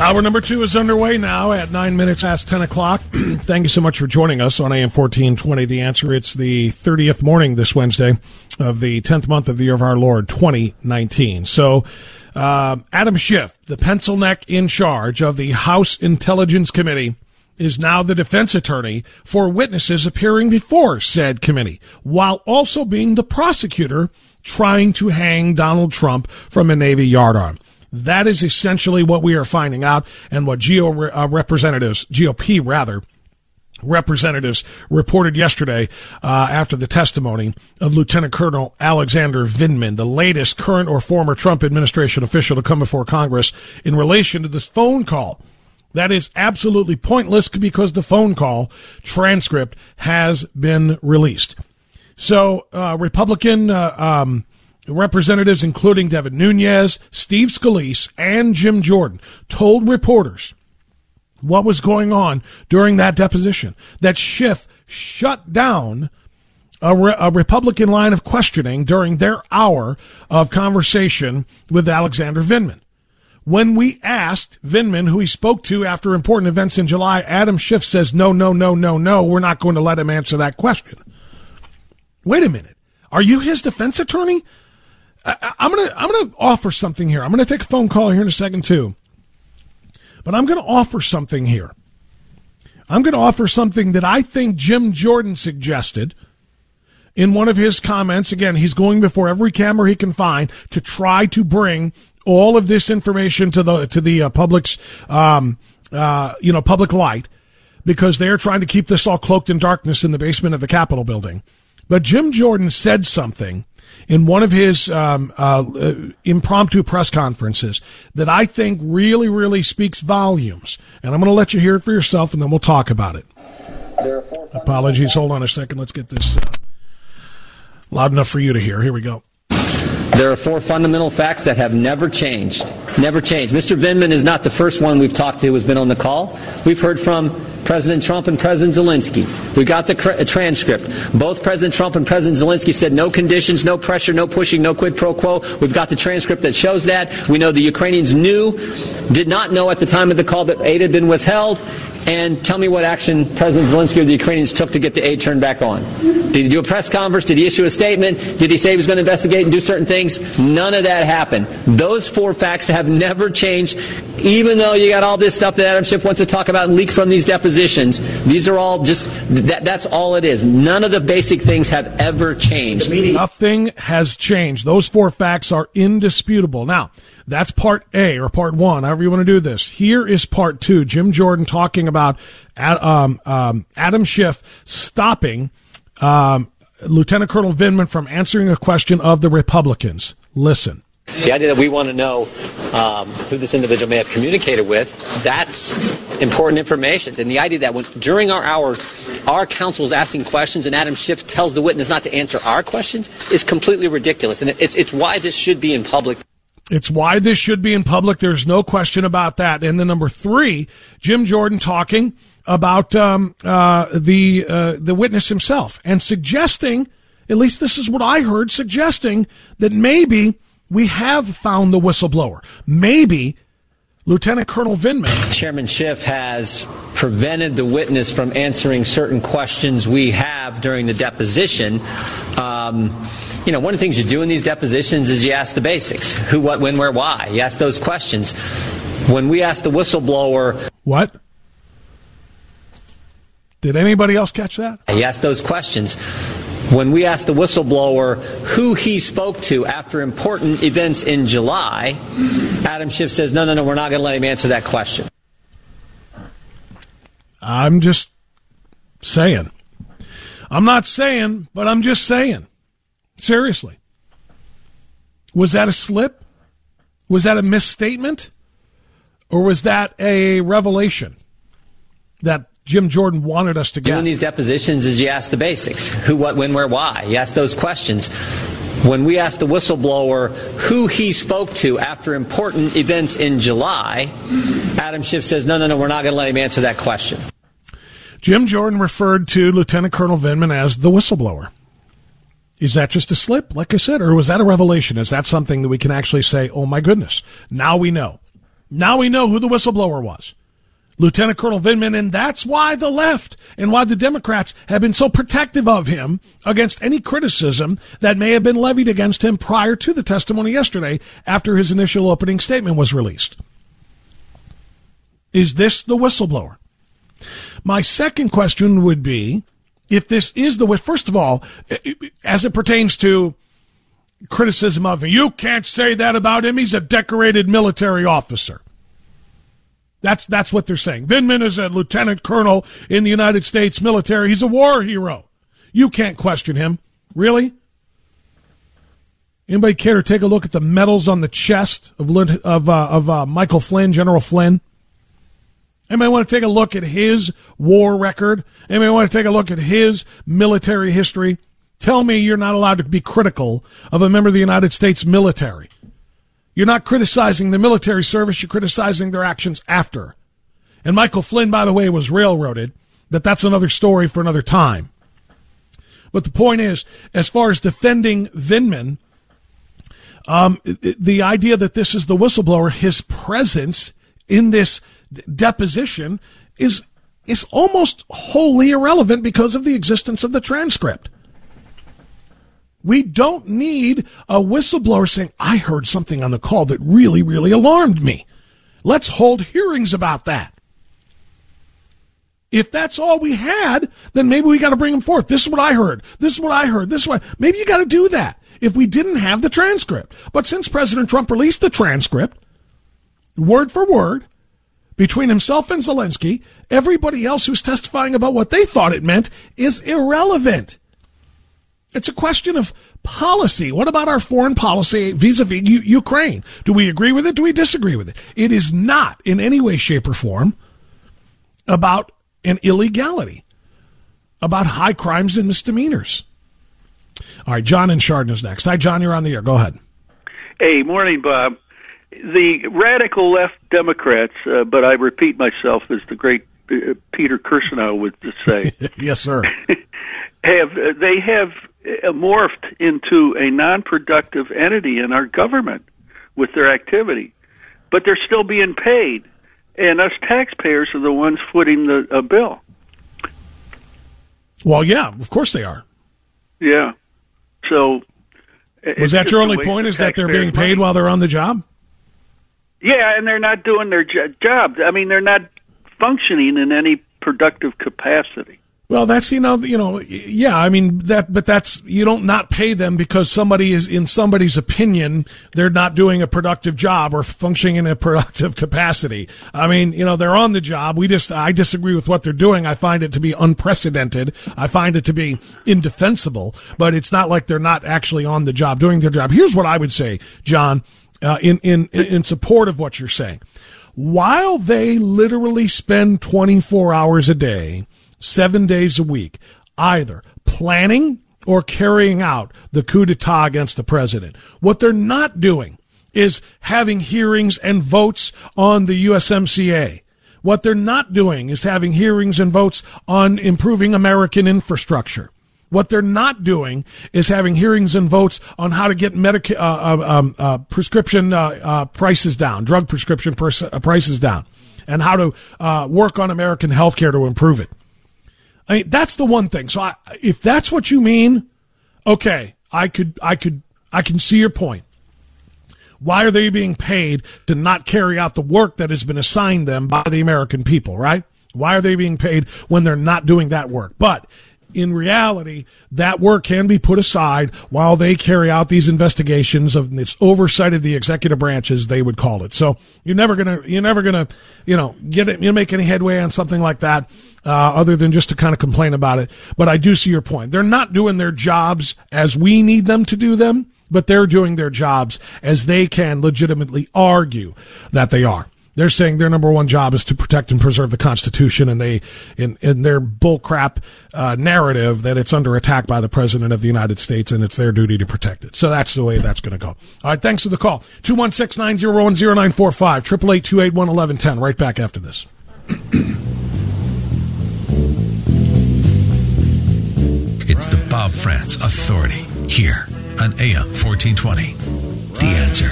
Hour number two is underway now at nine minutes past 10 o'clock. Thank you so much for joining us on AM 1420. The answer, it's the 30th morning this Wednesday of the 10th month of the year of our Lord, 2019. So, uh, Adam Schiff, the pencil neck in charge of the House Intelligence Committee, is now the defense attorney for witnesses appearing before said committee, while also being the prosecutor trying to hang Donald Trump from a Navy yardarm. That is essentially what we are finding out and what GO uh, representatives, GOP rather, representatives reported yesterday uh, after the testimony of Lieutenant Colonel Alexander Vindman, the latest current or former Trump administration official to come before Congress in relation to this phone call. That is absolutely pointless because the phone call transcript has been released. So, uh, Republican uh, um, representatives, including Devin Nunes, Steve Scalise, and Jim Jordan, told reporters what was going on during that deposition. That Schiff shut down a, re- a, Republican line of questioning during their hour of conversation with Alexander Vindman. When we asked Vindman, who he spoke to after important events in July, Adam Schiff says, no, no, no, no, no, we're not going to let him answer that question. Wait a minute. Are you his defense attorney? I, am gonna I'm gonna offer something here. I'm gonna take a phone call here in a second too. But I'm gonna offer something here. I'm gonna offer something that I think Jim Jordan suggested in one of his comments. Again, he's going before every camera he can find to try to bring all of this information to the to the uh, public's um, uh, you know public light because they're trying to keep this all cloaked in darkness in the basement of the Capitol building. But Jim Jordan said something in one of his um, uh, impromptu press conferences that I think really, really speaks volumes. And I'm going to let you hear it for yourself, and then we'll talk about it. Apologies. Hold on a second. Let's get this uh, loud enough for you to hear. Here we go. There are four fundamental facts that have never changed. Never changed. Mr. Vindman is not the first one we've talked to who's been on the call. We've heard from President Trump and President Zelensky. We got the uh, transcript. Both President Trump and President Zelensky said no conditions, no pressure, no pushing, no quid pro quo. We've got the transcript that shows that. We know the Ukrainians knew, did not know at the time of the call that aid had been withheld, and tell me what action President Zelensky or the Ukrainians took to get the aid turned back on. Did he do a press conference? Did he issue a statement? Did he say he was going to investigate and do certain things? None of that happened. Those four facts have never changed, even though you got all this stuff that Adam Schiff wants to talk about and leak from these depositions. These are all just, that, that's all it is. None of the basic things have ever changed. Nothing has changed. Those four facts are indisputable. Now, that's part A or part one, however you want to do this. Here is part two. Jim Jordan talking about um, um, Adam Schiff stopping um, Lieutenant Colonel Vindman from answering a question of the Republicans. Listen. The idea that we want to know um, who this individual may have communicated with, that's important information. And the idea that when, during our hour, our counsel is asking questions and Adam Schiff tells the witness not to answer our questions is completely ridiculous. And it's, it's why this should be in public. It's why this should be in public. There's no question about that. And then number three, Jim Jordan talking about um, uh, the uh, the witness himself and suggesting, at least this is what I heard, suggesting that maybe we have found the whistleblower. Maybe Lieutenant Colonel Vindman. Chairman Schiff has prevented the witness from answering certain questions we have during the deposition. Um, you know, one of the things you do in these depositions is you ask the basics who, what, when, where, why. You ask those questions. When we ask the whistleblower. What? Did anybody else catch that? You asked those questions. When we asked the whistleblower who he spoke to after important events in July, Adam Schiff says, no, no, no, we're not going to let him answer that question. I'm just saying. I'm not saying, but I'm just saying. Seriously. Was that a slip? Was that a misstatement? Or was that a revelation that Jim Jordan wanted us to get? Doing these depositions is you ask the basics who, what, when, where, why. You ask those questions. When we asked the whistleblower who he spoke to after important events in July, Adam Schiff says, no, no, no, we're not going to let him answer that question. Jim Jordan referred to Lieutenant Colonel Vindman as the whistleblower. Is that just a slip, like I said, or was that a revelation? Is that something that we can actually say, oh my goodness, now we know. Now we know who the whistleblower was. Lieutenant Colonel Vindman, and that's why the left and why the Democrats have been so protective of him against any criticism that may have been levied against him prior to the testimony yesterday after his initial opening statement was released. Is this the whistleblower? My second question would be if this is the first of all, as it pertains to criticism of him, you can't say that about him. He's a decorated military officer. That's that's what they're saying. Vindman is a lieutenant colonel in the United States military. He's a war hero. You can't question him. Really? Anybody care to take a look at the medals on the chest of of uh, of uh, Michael Flynn, General Flynn? Anybody want to take a look at his war record? Anybody want to take a look at his military history? Tell me you're not allowed to be critical of a member of the United States military. You're not criticizing the military service, you're criticizing their actions after. And Michael Flynn, by the way, was railroaded, but that's another story for another time. But the point is, as far as defending Vindman, um, the idea that this is the whistleblower, his presence in this deposition is is almost wholly irrelevant because of the existence of the transcript. We don't need a whistleblower saying, I heard something on the call that really, really alarmed me. Let's hold hearings about that. If that's all we had, then maybe we got to bring them forth. This is what I heard. This is what I heard. This is what, maybe you got to do that if we didn't have the transcript. But since President Trump released the transcript, word for word, between himself and Zelensky, everybody else who's testifying about what they thought it meant is irrelevant. It's a question of policy. What about our foreign policy vis-a-vis Ukraine? Do we agree with it? Do we disagree with it? It is not in any way, shape, or form about an illegality, about high crimes and misdemeanors. All right, John and Chardon is next. Hi, John, you're on the air. Go ahead. Hey, morning, Bob the radical left Democrats, uh, but I repeat myself as the great uh, Peter Kirsanow would say. yes, sir. have they have morphed into a non-productive entity in our government with their activity, but they're still being paid, and us taxpayers are the ones footing the uh, bill. Well, yeah, of course they are. Yeah. So was that your only point? Is that they're being paid money. while they're on the job? Yeah, and they're not doing their job. I mean, they're not functioning in any productive capacity. Well, that's you know you know yeah I mean that but that's you don't not pay them because somebody is in somebody's opinion they're not doing a productive job or functioning in a productive capacity. I mean you know they're on the job. We just I disagree with what they're doing. I find it to be unprecedented. I find it to be indefensible. But it's not like they're not actually on the job doing their job. Here's what I would say, John, uh, in in in support of what you're saying. While they literally spend 24 hours a day seven days a week, either planning or carrying out the coup d'etat against the president. What they're not doing is having hearings and votes on the USMCA. What they're not doing is having hearings and votes on improving American infrastructure. What they're not doing is having hearings and votes on how to get medica- uh, uh, um, uh, prescription uh, uh, prices down, drug prescription pers- uh, prices down, and how to work on American health care to improve it. I mean, that's the one thing. So I, if that's what you mean, okay, I could, I could, I can see your point. Why are they being paid to not carry out the work that has been assigned them by the American people, right? Why are they being paid when they're not doing that work? But in reality, that work can be put aside while they carry out these investigations of this oversight of the executive branches, they would call it. So you're never gonna, you're never gonna, you know, get it, you make any headway on something like that, uh, other than just to kind of complain about it. But I do see your point. They're not doing their jobs as we need them to do them, but they're doing their jobs as they can legitimately argue that they are. They're saying their number one job is to protect and preserve the Constitution, and they, in, in their bullcrap uh, narrative, that it's under attack by the President of the United States, and it's their duty to protect it. So that's the way that's going to go. All right, thanks for the call. 216-901-0945, 888 Right back after this. it's the Bob Frantz Authority, here on AM 1420. The answer.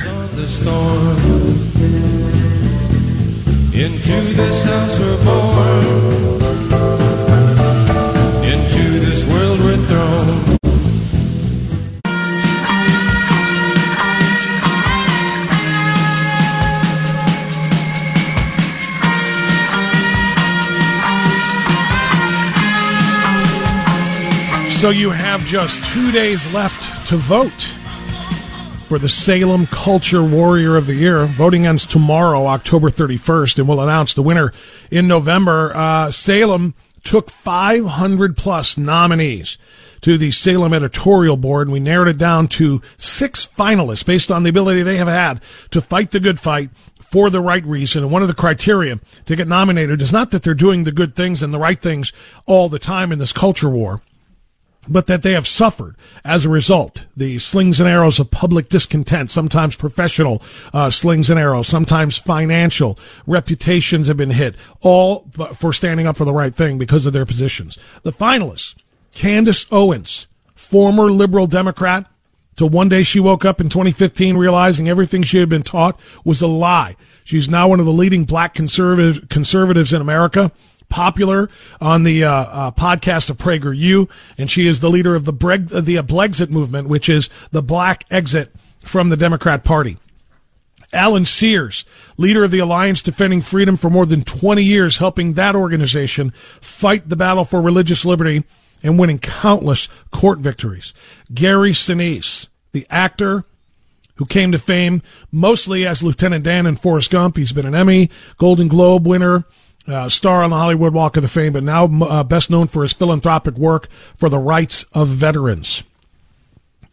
Into this house we're born. Into this world we're thrown. So you have just two days left to vote for the Salem Culture Warrior of the Year. Voting ends tomorrow, October 31st, and we'll announce the winner in November. Uh, Salem took 500 plus nominees to the Salem editorial board, and we narrowed it down to six finalists based on the ability they have had to fight the good fight for the right reason. And one of the criteria to get nominated is not that they're doing the good things and the right things all the time in this culture war but that they have suffered as a result. The slings and arrows of public discontent, sometimes professional uh, slings and arrows, sometimes financial reputations have been hit, all for standing up for the right thing because of their positions. The finalists, Candace Owens, former liberal Democrat, till one day she woke up in 2015 realizing everything she had been taught was a lie. She's now one of the leading black conservative, conservatives in America popular on the uh, uh, podcast of PragerU, and she is the leader of the Breg- the Blexit movement, which is the black exit from the Democrat Party. Alan Sears, leader of the Alliance Defending Freedom for more than 20 years, helping that organization fight the battle for religious liberty and winning countless court victories. Gary Sinise, the actor who came to fame mostly as Lieutenant Dan in Forrest Gump. He's been an Emmy, Golden Globe winner, uh, star on the Hollywood Walk of Fame, but now uh, best known for his philanthropic work for the rights of veterans.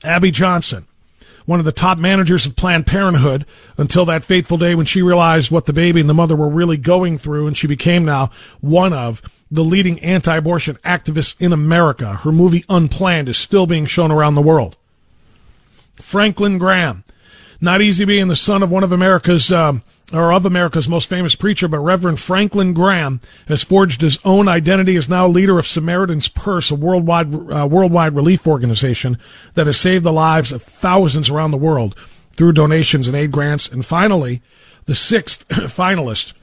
Abby Johnson, one of the top managers of Planned Parenthood until that fateful day when she realized what the baby and the mother were really going through, and she became now one of the leading anti abortion activists in America. Her movie Unplanned is still being shown around the world. Franklin Graham, not easy being the son of one of America's. Um, or of America's most famous preacher, but Reverend Franklin Graham has forged his own identity as now leader of Samaritan's Purse, a worldwide uh, worldwide relief organization that has saved the lives of thousands around the world through donations and aid grants. And finally, the sixth finalist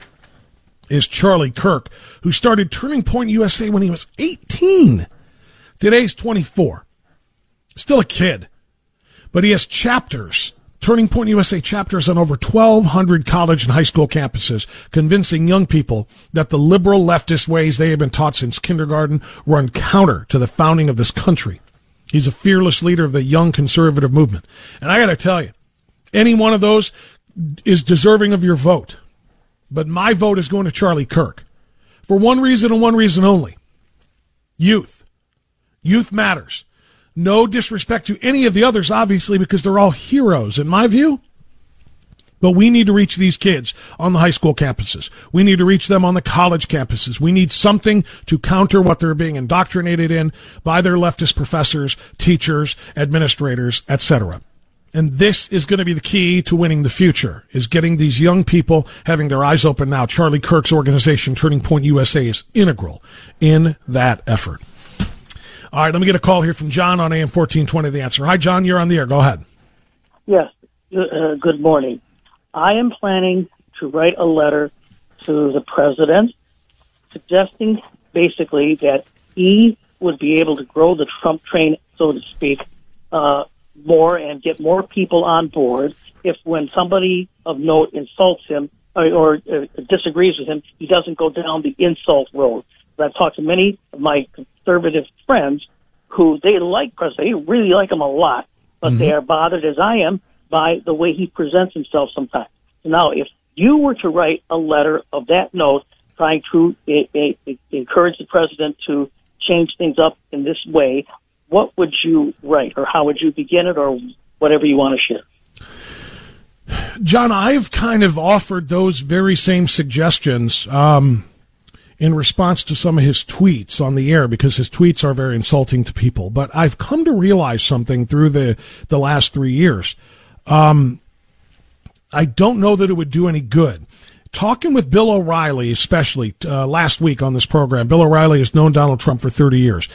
is Charlie Kirk, who started Turning Point USA when he was 18. Today's 24. Still a kid, but he has chapters Turning Point USA chapters on over 1,200 college and high school campuses, convincing young people that the liberal leftist ways they have been taught since kindergarten run counter to the founding of this country. He's a fearless leader of the young conservative movement. And I got to tell you, any one of those is deserving of your vote. But my vote is going to Charlie Kirk for one reason and one reason only youth. Youth matters. No disrespect to any of the others, obviously, because they're all heroes, in my view. But we need to reach these kids on the high school campuses. We need to reach them on the college campuses. We need something to counter what they're being indoctrinated in by their leftist professors, teachers, administrators, etc. And this is going to be the key to winning the future, is getting these young people having their eyes open now. Charlie Kirk's organization, Turning Point USA, is integral in that effort. All right, let me get a call here from John on AM 1420, The Answer. Hi, John, you're on the air. Go ahead. Yes, uh, good morning. I am planning to write a letter to the president suggesting basically that he would be able to grow the Trump train, so to speak, uh, more and get more people on board if when somebody of note insults him or, or uh, disagrees with him, he doesn't go down the insult road. I've talked to many of my conservative friends who they like President. They really like him a lot, but mm-hmm. they are bothered, as I am, by the way he presents himself sometimes. Now, if you were to write a letter of that note, trying to encourage the president to change things up in this way, what would you write, or how would you begin it, or whatever you want to share? John, I've kind of offered those very same suggestions. Um, in response to some of his tweets on the air because his tweets are very insulting to people. But I've come to realize something through the, the last three years. Um, I don't know that it would do any good. Talking with Bill O'Reilly, especially uh, last week on this program, Bill O'Reilly has known Donald Trump for 30 years.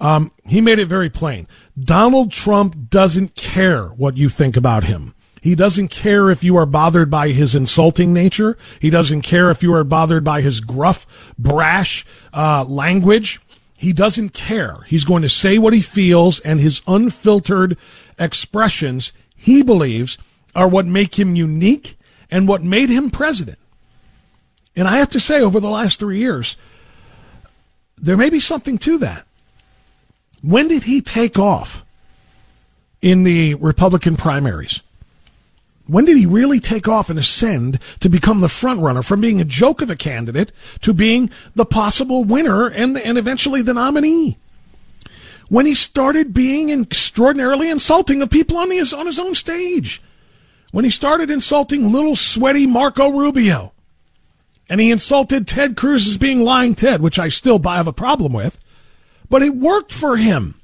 Um, he made it very plain. Donald Trump doesn't care what you think about him. He doesn't care if you are bothered by his insulting nature. He doesn't care if you are bothered by his gruff, brash uh, language. He doesn't care. He's going to say what he feels, and his unfiltered expressions, he believes, are what make him unique and what made him president. And I have to say, over the last three years, there may be something to that. When did he take off in the Republican primaries? When did he really take off and ascend to become the front runner from being a joke of a candidate to being the possible winner and, and eventually the nominee? When he started being extraordinarily insulting of people on his, on his own stage. When he started insulting little sweaty Marco Rubio. And he insulted Ted Cruz as being lying Ted, which I still have a problem with. But it worked for him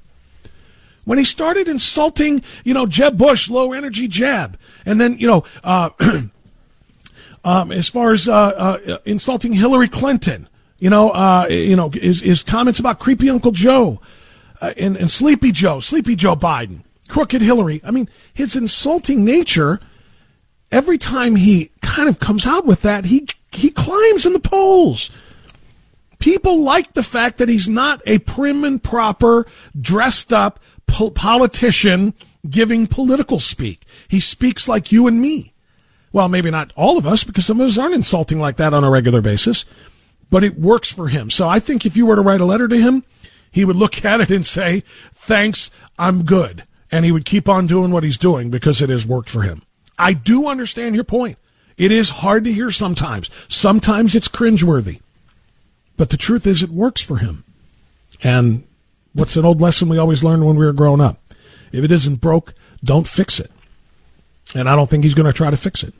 when he started insulting, you know, Jeb Bush, low energy Jeb, and then, you know, uh, um, as far as uh, uh, insulting Hillary Clinton, you know, uh, you know, his, his comments about creepy Uncle Joe uh, and, and Sleepy Joe, Sleepy Joe Biden, crooked Hillary. I mean, his insulting nature. Every time he kind of comes out with that, he he climbs in the polls. People like the fact that he's not a prim and proper, dressed up po- politician giving political speak. He speaks like you and me. Well, maybe not all of us, because some of us aren't insulting like that on a regular basis, but it works for him. So I think if you were to write a letter to him, he would look at it and say, thanks, I'm good. And he would keep on doing what he's doing because it has worked for him. I do understand your point. It is hard to hear sometimes. Sometimes it's cringeworthy. But the truth is, it works for him. And What's an old lesson we always learned when we were growing up? If it isn't broke, don't fix it. And I don't think he's going to try to fix it.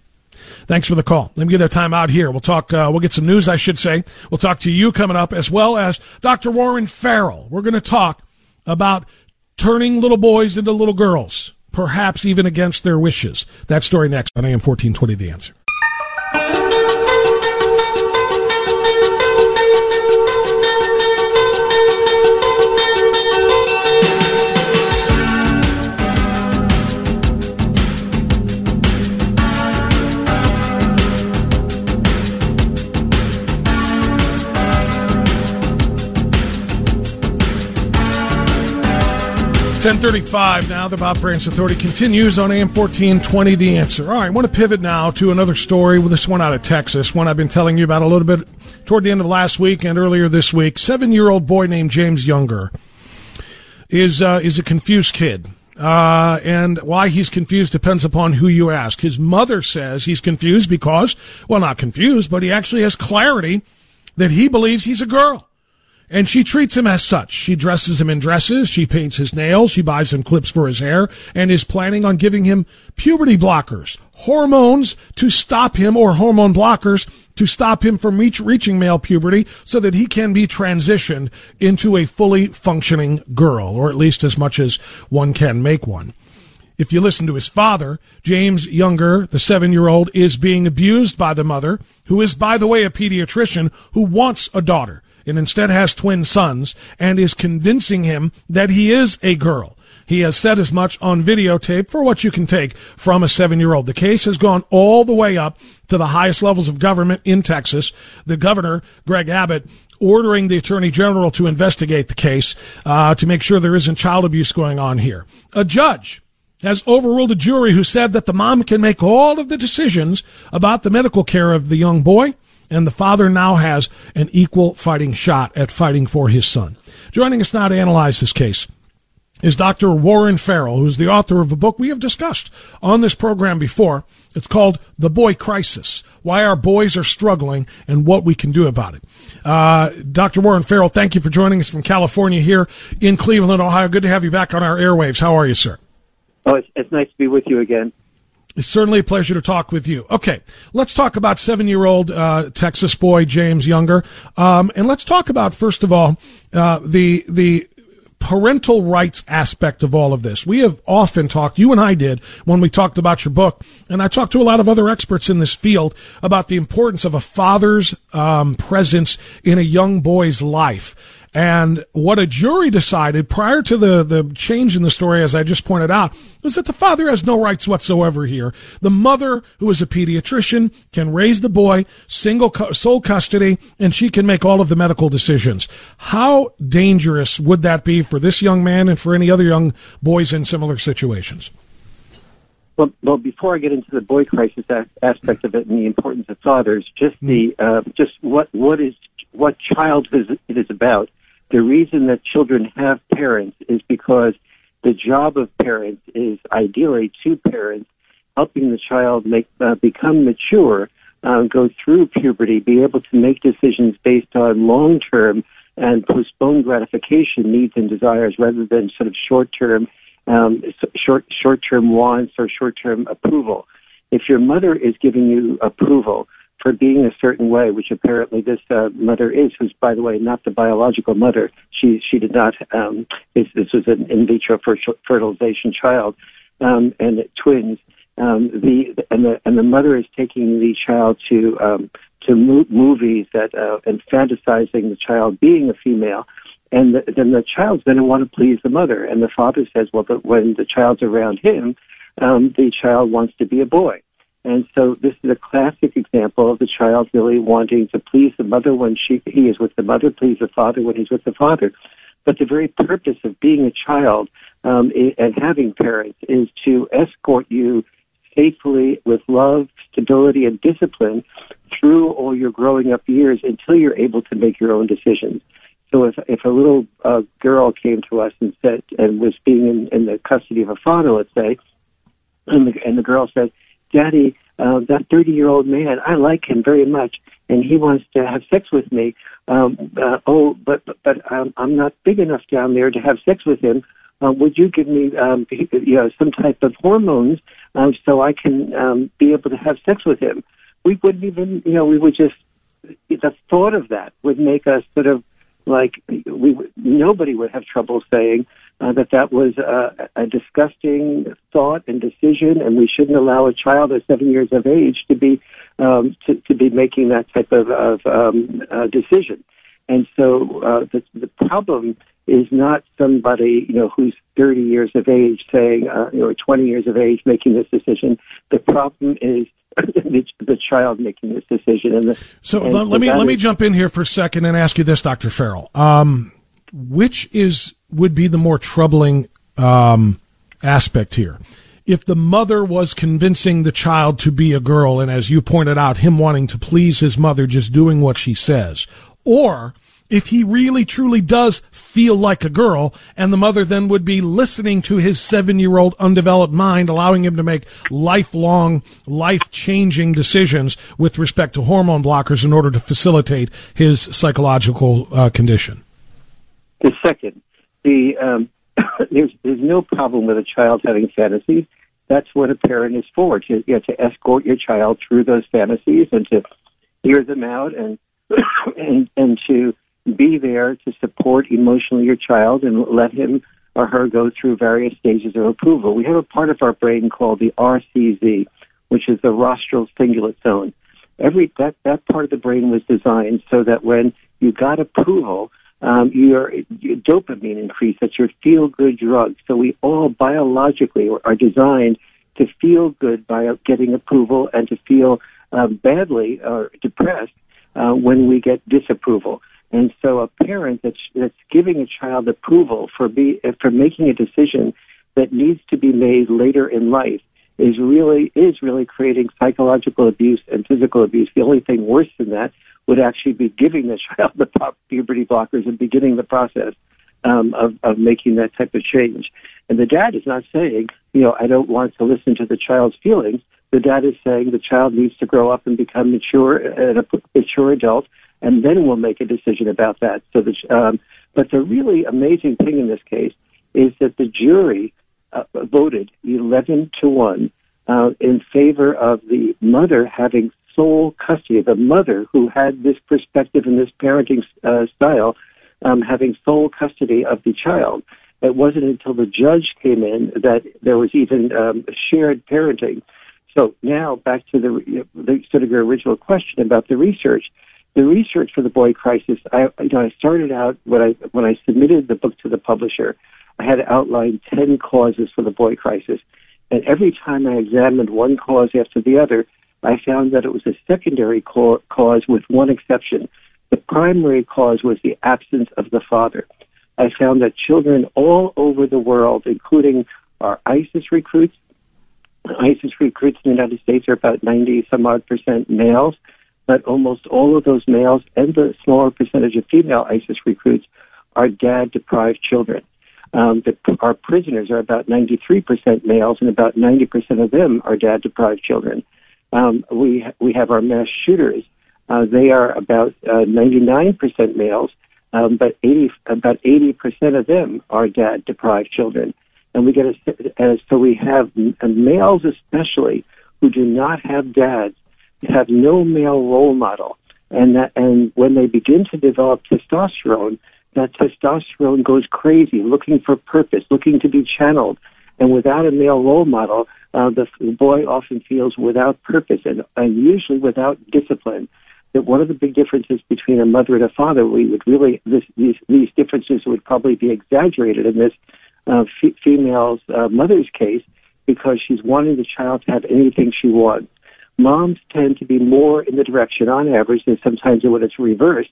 Thanks for the call. Let me get a time out here. We'll talk, uh, we'll get some news, I should say. We'll talk to you coming up as well as Dr. Warren Farrell. We're going to talk about turning little boys into little girls, perhaps even against their wishes. That story next on AM 1420 The Answer. 1035 now. The Bob Frantz Authority continues on AM 1420, The Answer. All right, I want to pivot now to another story, with this one out of Texas, one I've been telling you about a little bit toward the end of last week and earlier this week. Seven year old boy named James Younger is, uh, is a confused kid. Uh, and why he's confused depends upon who you ask. His mother says he's confused because, well, not confused, but he actually has clarity that he believes he's a girl. And she treats him as such. She dresses him in dresses. She paints his nails. She buys him clips for his hair and is planning on giving him puberty blockers, hormones to stop him or hormone blockers to stop him from reach, reaching male puberty so that he can be transitioned into a fully functioning girl, or at least as much as one can make one. If you listen to his father, James Younger, the seven year old, is being abused by the mother, who is, by the way, a pediatrician who wants a daughter and instead has twin sons and is convincing him that he is a girl. He has said as much on videotape for what you can take from a seven year old. The case has gone all the way up to the highest levels of government in Texas. The governor, Greg Abbott, ordering the attorney general to investigate the case uh, to make sure there isn't child abuse going on here. A judge has overruled a jury who said that the mom can make all of the decisions about the medical care of the young boy and the father now has an equal fighting shot at fighting for his son. Joining us now to analyze this case is Dr. Warren Farrell, who's the author of a book we have discussed on this program before. It's called The Boy Crisis Why Our Boys Are Struggling and What We Can Do About It. Uh, Dr. Warren Farrell, thank you for joining us from California here in Cleveland, Ohio. Good to have you back on our airwaves. How are you, sir? Oh, it's, it's nice to be with you again. It's certainly a pleasure to talk with you. Okay, let's talk about seven-year-old uh, Texas boy James Younger, um, and let's talk about first of all uh, the the parental rights aspect of all of this. We have often talked, you and I did, when we talked about your book, and I talked to a lot of other experts in this field about the importance of a father's um, presence in a young boy's life. And what a jury decided prior to the, the change in the story, as I just pointed out, was that the father has no rights whatsoever here. The mother, who is a pediatrician, can raise the boy, single sole custody, and she can make all of the medical decisions. How dangerous would that be for this young man and for any other young boys in similar situations? Well, well, before I get into the boy crisis aspect of it and the importance of fathers, just the uh, just what what is what childhood it is about the reason that children have parents is because the job of parents is ideally two parents helping the child make uh, become mature, uh, go through puberty, be able to make decisions based on long term and postponed gratification needs and desires rather than sort of short term um, short short term wants or short term approval. If your mother is giving you approval, for being a certain way, which apparently this uh, mother is, who's by the way not the biological mother. She she did not. Um, this, this was an in vitro fertilization child, um, and twins. Um, the and the and the mother is taking the child to um, to mo- movies that uh, and fantasizing the child being a female. And the, then the child's going to want to please the mother, and the father says, "Well, but when the child's around him, um, the child wants to be a boy." And so this is a classic example of the child really wanting to please the mother when she he is with the mother, please the father when he's with the father. But the very purpose of being a child um, and having parents is to escort you safely with love, stability, and discipline through all your growing up years until you're able to make your own decisions. So if if a little uh, girl came to us and said and was being in, in the custody of a father, let's say, and the, and the girl said, Daddy, uh, that 30 year old man, I like him very much, and he wants to have sex with me. Um, uh, oh, but but, but um, I'm not big enough down there to have sex with him. Uh, would you give me, um, you know, some type of hormones um, so I can um, be able to have sex with him? We wouldn't even, you know, we would just the thought of that would make us sort of like we nobody would have trouble saying uh, that that was a, a disgusting thought and decision, and we shouldn't allow a child of seven years of age to be um, to, to be making that type of, of um, uh, decision. And so uh, the, the problem is not somebody you know who's 30 years of age saying uh, you know 20 years of age making this decision. The problem is the, the child making this decision. And the, so and let, let me let me jump in here for a second and ask you this, Dr. Farrell. Um, which is would be the more troubling um, aspect here. If the mother was convincing the child to be a girl, and as you pointed out, him wanting to please his mother, just doing what she says, or if he really truly does feel like a girl, and the mother then would be listening to his seven year old undeveloped mind, allowing him to make lifelong, life changing decisions with respect to hormone blockers in order to facilitate his psychological uh, condition. The second, the um, there's there's no problem with a child having fantasies. That's what a parent is for to you know, to escort your child through those fantasies and to hear them out and and and to be there to support emotionally your child and let him or her go through various stages of approval. We have a part of our brain called the RCZ, which is the rostral cingulate zone. Every that that part of the brain was designed so that when you got approval, um, your, your dopamine increase. That's your feel good drug. So we all biologically are designed to feel good by getting approval and to feel uh, badly or depressed uh, when we get disapproval. And so a parent that's, that's giving a child approval for be, for making a decision that needs to be made later in life is really, is really creating psychological abuse and physical abuse. The only thing worse than that would actually be giving the child the puberty blockers and beginning the process um, of, of making that type of change. And the dad is not saying, you know, I don't want to listen to the child's feelings. The dad is saying the child needs to grow up and become mature a mature adult and then we'll make a decision about that. So, the, um, but the really amazing thing in this case is that the jury uh, voted 11 to 1 uh, in favor of the mother having sole custody, the mother who had this perspective and this parenting uh, style um, having sole custody of the child. It wasn't until the judge came in that there was even um, shared parenting. So now back to the, the sort of your original question about the research the research for the boy crisis, I, you know, I started out when I when I submitted the book to the publisher, I had outlined ten causes for the boy crisis, and every time I examined one cause after the other, I found that it was a secondary cause with one exception. The primary cause was the absence of the father. I found that children all over the world, including our ISIS recruits, ISIS recruits in the United States are about 90 some odd percent males but almost all of those males and the smaller percentage of female ISIS recruits are dad deprived children. Um, the, our prisoners are about 93% males, and about 90% of them are dad deprived children. Um, we we have our mass shooters. Uh, they are about uh, 99% males, um, but 80 about 80% of them are dad deprived children. And we get a, uh, so we have males especially who do not have dads have no male role model, and that and when they begin to develop testosterone, that testosterone goes crazy, looking for purpose, looking to be channeled, and without a male role model, uh, the, the boy often feels without purpose and, and usually without discipline. That one of the big differences between a mother and a father, we would really this, these these differences would probably be exaggerated in this uh, f- female's uh, mother's case because she's wanting the child to have anything she wants moms tend to be more in the direction, on average, and sometimes when it's reversed,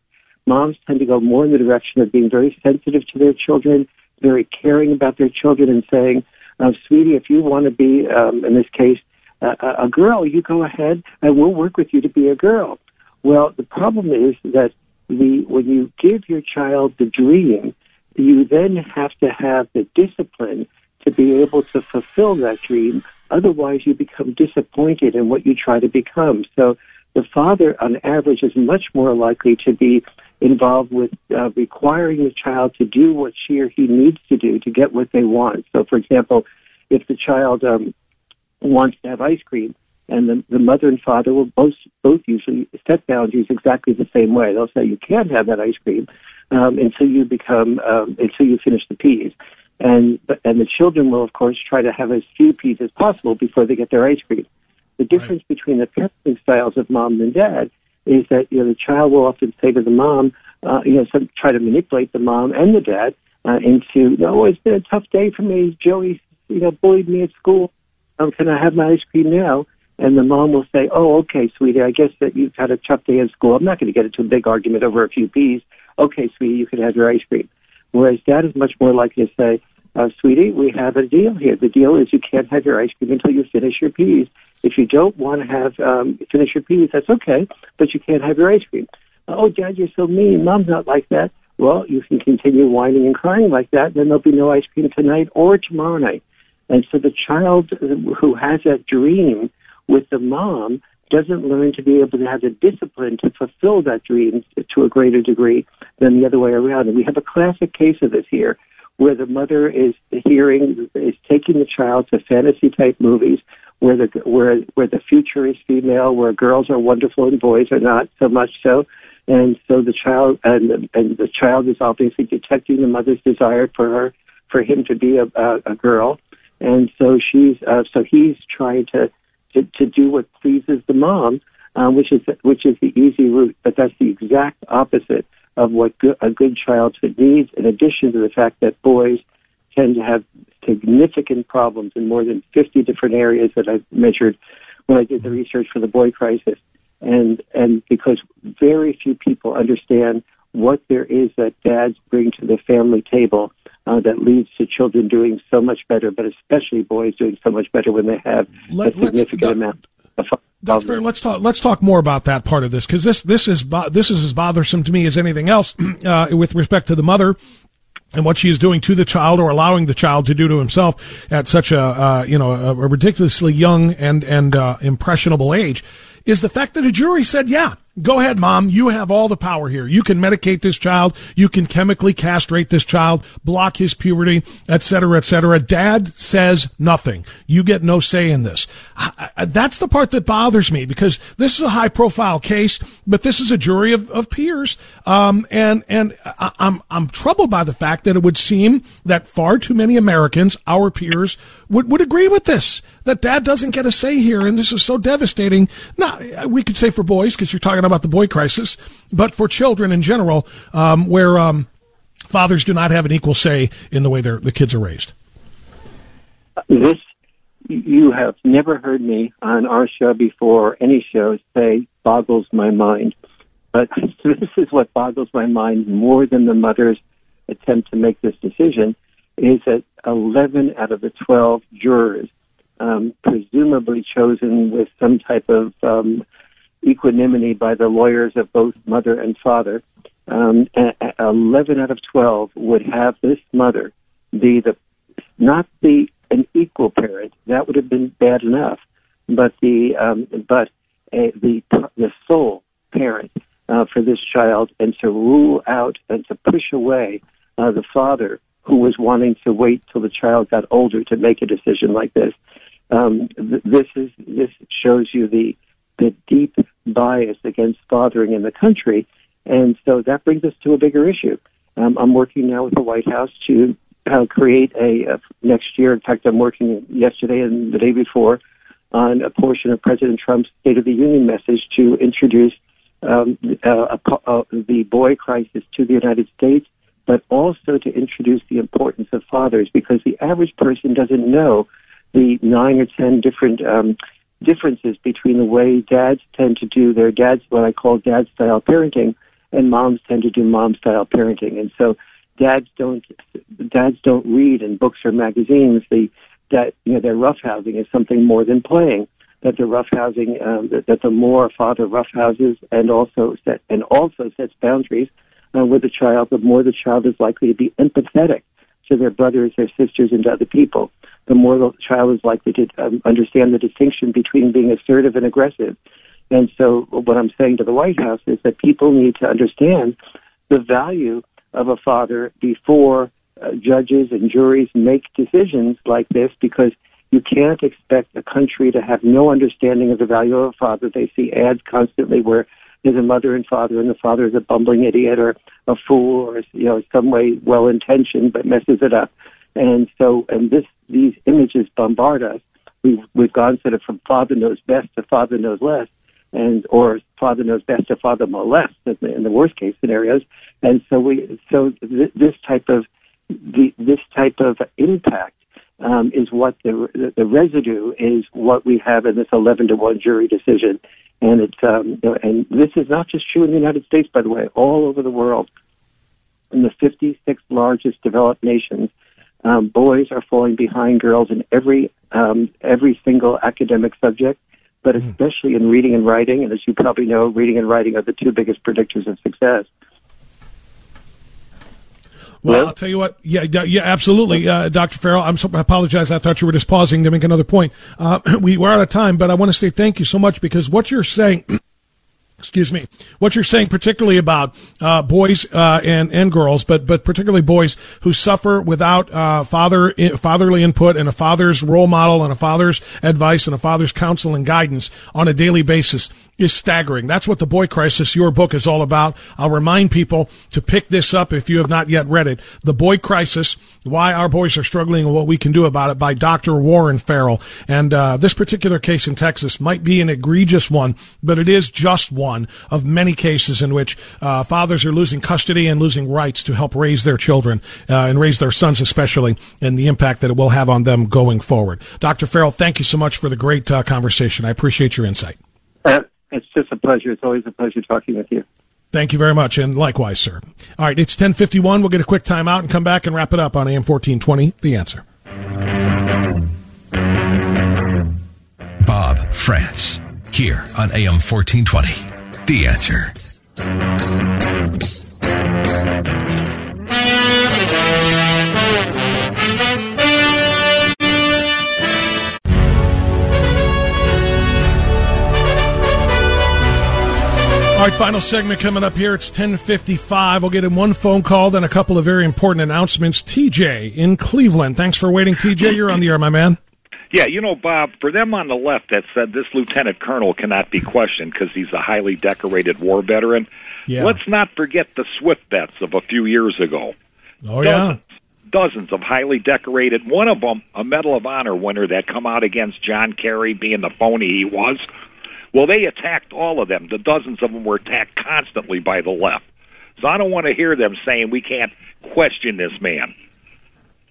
moms tend to go more in the direction of being very sensitive to their children, very caring about their children, and saying, uh, "Sweetie, if you want to be, um, in this case, uh, a girl, you go ahead, and we'll work with you to be a girl." Well, the problem is that the when you give your child the dream, you then have to have the discipline to be able to fulfill that dream Otherwise, you become disappointed in what you try to become. So the father, on average, is much more likely to be involved with uh, requiring the child to do what she or he needs to do to get what they want. So, for example, if the child um, wants to have ice cream, and the, the mother and father will both both usually set boundaries exactly the same way. They'll say you can't have that ice cream um, until you become um, until you finish the peas and and the children will of course try to have as few peas as possible before they get their ice cream. The difference right. between the parenting styles of mom and dad is that you know the child will often say to the mom, uh, you know, some, try to manipulate the mom and the dad uh, into, no, it's been a tough day for me. Joey, you know, bullied me at school. Um, can I have my ice cream now? And the mom will say, oh, okay, sweetie, I guess that you've had a tough day at school. I'm not going to get into a big argument over a few peas. Okay, sweetie, you can have your ice cream. Whereas dad is much more likely to say, uh, sweetie, we have a deal here. The deal is you can't have your ice cream until you finish your peas. If you don't want to have um, finish your peas, that's okay, but you can't have your ice cream. Oh, Dad, you're so mean. Mom's not like that. Well, you can continue whining and crying like that, and then there'll be no ice cream tonight or tomorrow night. And so the child who has that dream with the mom doesn't learn to be able to have the discipline to fulfill that dream to a greater degree than the other way around. And we have a classic case of this here where the mother is hearing, is taking the child to fantasy type movies where the, where, where the future is female, where girls are wonderful and boys are not so much so. And so the child and and the child is obviously detecting the mother's desire for her for him to be a, a, a girl, and so she's uh, so he's trying to, to to do what pleases the mom, uh, which is which is the easy route, but that's the exact opposite of what go- a good childhood needs. In addition to the fact that boys tend to have significant problems in more than 50 different areas that I've measured when I did the research for the boy crisis and and because very few people understand what there is that dads bring to the family table uh, that leads to children doing so much better, but especially boys doing so much better when they have Let, a significant amount. Of. Fair, let's talk. Let's talk more about that part of this because this this is this is as bothersome to me as anything else uh, with respect to the mother and what she is doing to the child or allowing the child to do to himself at such a uh, you know a, ridiculously young and and uh, impressionable age is the fact that a jury said, yeah, Go ahead, mom. You have all the power here. You can medicate this child. You can chemically castrate this child, block his puberty, etc., etc. Dad says nothing. You get no say in this. That's the part that bothers me because this is a high profile case, but this is a jury of, of peers. Um, and, and I'm, I'm troubled by the fact that it would seem that far too many Americans, our peers, would, would agree with this. That dad doesn't get a say here, and this is so devastating. Now, we could say for boys, because you're talking about the boy crisis, but for children in general, um, where um, fathers do not have an equal say in the way the kids are raised. This you have never heard me on our show before, any show, say boggles my mind. But this is what boggles my mind more than the mother's attempt to make this decision is that 11 out of the 12 jurors, um, presumably chosen with some type of um, equanimity by the lawyers of both mother and father, um, 11 out of 12 would have this mother be the not the an equal parent that would have been bad enough, but the um, but a, the the sole parent uh, for this child, and to rule out and to push away uh, the father who was wanting to wait till the child got older to make a decision like this. Um, th- this is this shows you the the deep bias against fathering in the country. And so that brings us to a bigger issue. Um, I'm working now with the White House to uh, create a, uh, next year. In fact, I'm working yesterday and the day before on a portion of President Trump's State of the Union message to introduce um, uh, uh, the boy crisis to the United States, but also to introduce the importance of fathers because the average person doesn't know the nine or ten different um, differences between the way dads tend to do their dad's what I call dad style parenting and moms tend to do mom style parenting. And so dads don't dads don't read in books or magazines the that you know their roughhousing is something more than playing. That the roughhousing um, that, that the more father roughhouses and also set and also sets boundaries uh, with the child, the more the child is likely to be empathetic to their brothers, their sisters, and to other people the more the child is likely to um, understand the distinction between being assertive and aggressive. And so, what I'm saying to the White House is that people need to understand the value of a father before uh, judges and juries make decisions like this because you can't expect a country to have no understanding of the value of a father. They see ads constantly where there's a mother and father, and the father is a bumbling idiot or a fool or you know some way well intentioned but messes it up. And so, and this, these images bombard us. We've, we've gone sort of from father knows best to father knows less, and or father knows best to father molests in the, in the worst case scenarios. And so we, so th- this type of, the, this type of impact um, is what the, the residue is what we have in this 11 to 1 jury decision. And it's, um, and this is not just true in the United States, by the way, all over the world. In the 56 largest developed nations, Um, boys are falling behind girls in every um, every single academic subject, but Mm. especially in reading and writing. And as you probably know, reading and writing are the two biggest predictors of success. Well, Hello? I'll tell you what. Yeah, yeah, absolutely, uh, Dr. Farrell. I'm so, I apologize. I thought you were just pausing to make another point. Uh, we were out of time, but I want to say thank you so much because what you're saying. Excuse me. What you're saying, particularly about uh, boys uh, and and girls, but but particularly boys who suffer without uh, father fatherly input and a father's role model and a father's advice and a father's counsel and guidance on a daily basis, is staggering. That's what the boy crisis, your book, is all about. I'll remind people to pick this up if you have not yet read it. The Boy Crisis: Why Our Boys Are Struggling and What We Can Do About It by Dr. Warren Farrell. And uh, this particular case in Texas might be an egregious one, but it is just one of many cases in which uh, fathers are losing custody and losing rights to help raise their children uh, and raise their sons, especially, and the impact that it will have on them going forward. Dr. Farrell, thank you so much for the great uh, conversation. I appreciate your insight. It's just a pleasure. It's always a pleasure talking with you. Thank you very much, and likewise, sir. All right, it's 1051. We'll get a quick timeout and come back and wrap it up on AM 1420, The Answer. Bob Frantz, here on AM 1420. The Answer. Right, final segment coming up here. It's 1055. We'll get in one phone call, then a couple of very important announcements. TJ in Cleveland. Thanks for waiting, TJ. You're on the air, my man. Yeah, you know, Bob, for them on the left that said this lieutenant colonel cannot be questioned because he's a highly decorated war veteran, Yeah. let's not forget the Swift vets of a few years ago. Oh, yeah. Dozens, dozens of highly decorated, one of them a Medal of Honor winner that come out against John Kerry being the phony he was. Well, they attacked all of them. The dozens of them were attacked constantly by the left. So I don't want to hear them saying we can't question this man.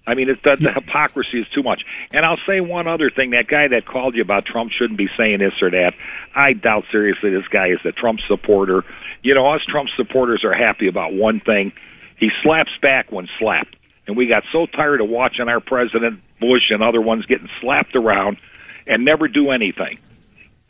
I mean, it's, the, the hypocrisy is too much. And I'll say one other thing: that guy that called you about Trump shouldn't be saying this or that. I doubt seriously this guy is a Trump supporter. You know, us Trump supporters are happy about one thing: he slaps back when slapped. And we got so tired of watching our president Bush and other ones getting slapped around and never do anything.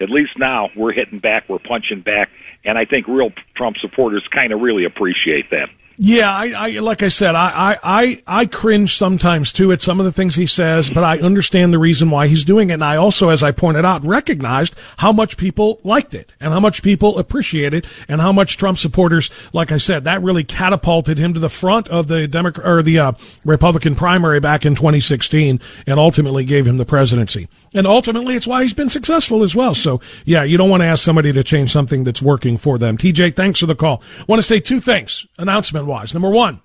At least now we're hitting back, we're punching back, and I think real Trump supporters kind of really appreciate that. Yeah, I, I like I said, I, I, I, cringe sometimes too at some of the things he says, but I understand the reason why he's doing it. And I also, as I pointed out, recognized how much people liked it and how much people appreciated it and how much Trump supporters, like I said, that really catapulted him to the front of the Democrat or the uh, Republican primary back in 2016 and ultimately gave him the presidency. And ultimately, it's why he's been successful as well. So yeah, you don't want to ask somebody to change something that's working for them. TJ, thanks for the call. want to say two things announcement Number one,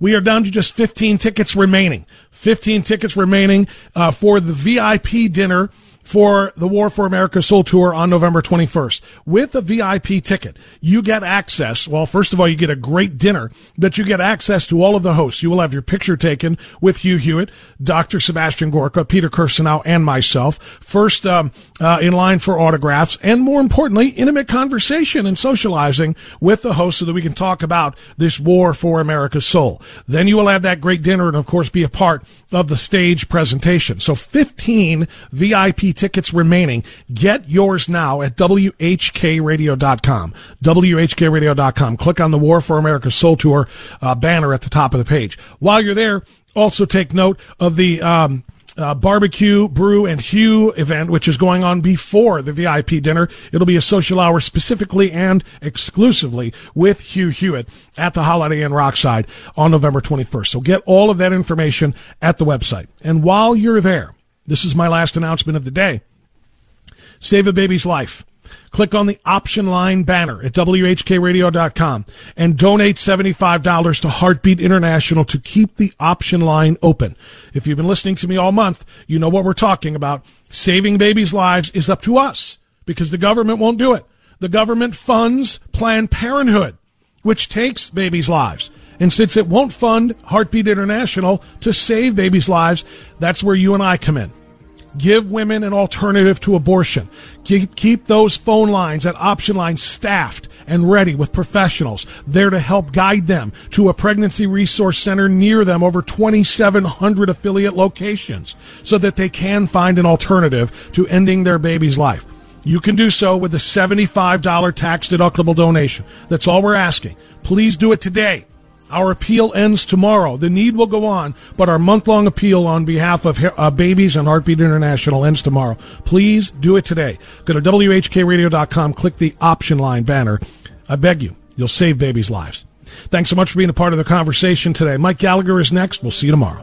we are down to just 15 tickets remaining. 15 tickets remaining uh, for the VIP dinner for the War for America Soul Tour on November 21st. With a VIP ticket, you get access. Well, first of all, you get a great dinner, that you get access to all of the hosts. You will have your picture taken with Hugh Hewitt, Dr. Sebastian Gorka, Peter Kirsanow, and myself. First um, uh, in line for autographs, and more importantly, intimate conversation and socializing with the host so that we can talk about this War for America's Soul. Then you will have that great dinner and, of course, be a part of the stage presentation. So 15 VIP tickets remaining. Get yours now at WHKRadio.com. WHKRadio.com. Click on the War for America Soul Tour uh, banner at the top of the page. While you're there, also take note of the um, uh, barbecue, brew, and hue event, which is going on before the VIP dinner. It'll be a social hour specifically and exclusively with Hugh Hewitt at the Holiday Inn Rockside on November 21st. So get all of that information at the website. And while you're there, this is my last announcement of the day. Save a baby's life. Click on the option line banner at WHKRadio.com and donate $75 to Heartbeat International to keep the option line open. If you've been listening to me all month, you know what we're talking about. Saving babies' lives is up to us because the government won't do it. The government funds Planned Parenthood, which takes babies' lives. And since it won't fund Heartbeat International to save babies' lives, that's where you and I come in. Give women an alternative to abortion. Keep, those phone lines, that option line staffed and ready with professionals there to help guide them to a pregnancy resource center near them over 2,700 affiliate locations so that they can find an alternative to ending their baby's life. You can do so with a $75 tax deductible donation. That's all we're asking. Please do it today. Our appeal ends tomorrow. The need will go on, but our month long appeal on behalf of uh, babies and Heartbeat International ends tomorrow. Please do it today. Go to WHKRadio.com, click the option line banner. I beg you, you'll save babies' lives. Thanks so much for being a part of the conversation today. Mike Gallagher is next. We'll see you tomorrow.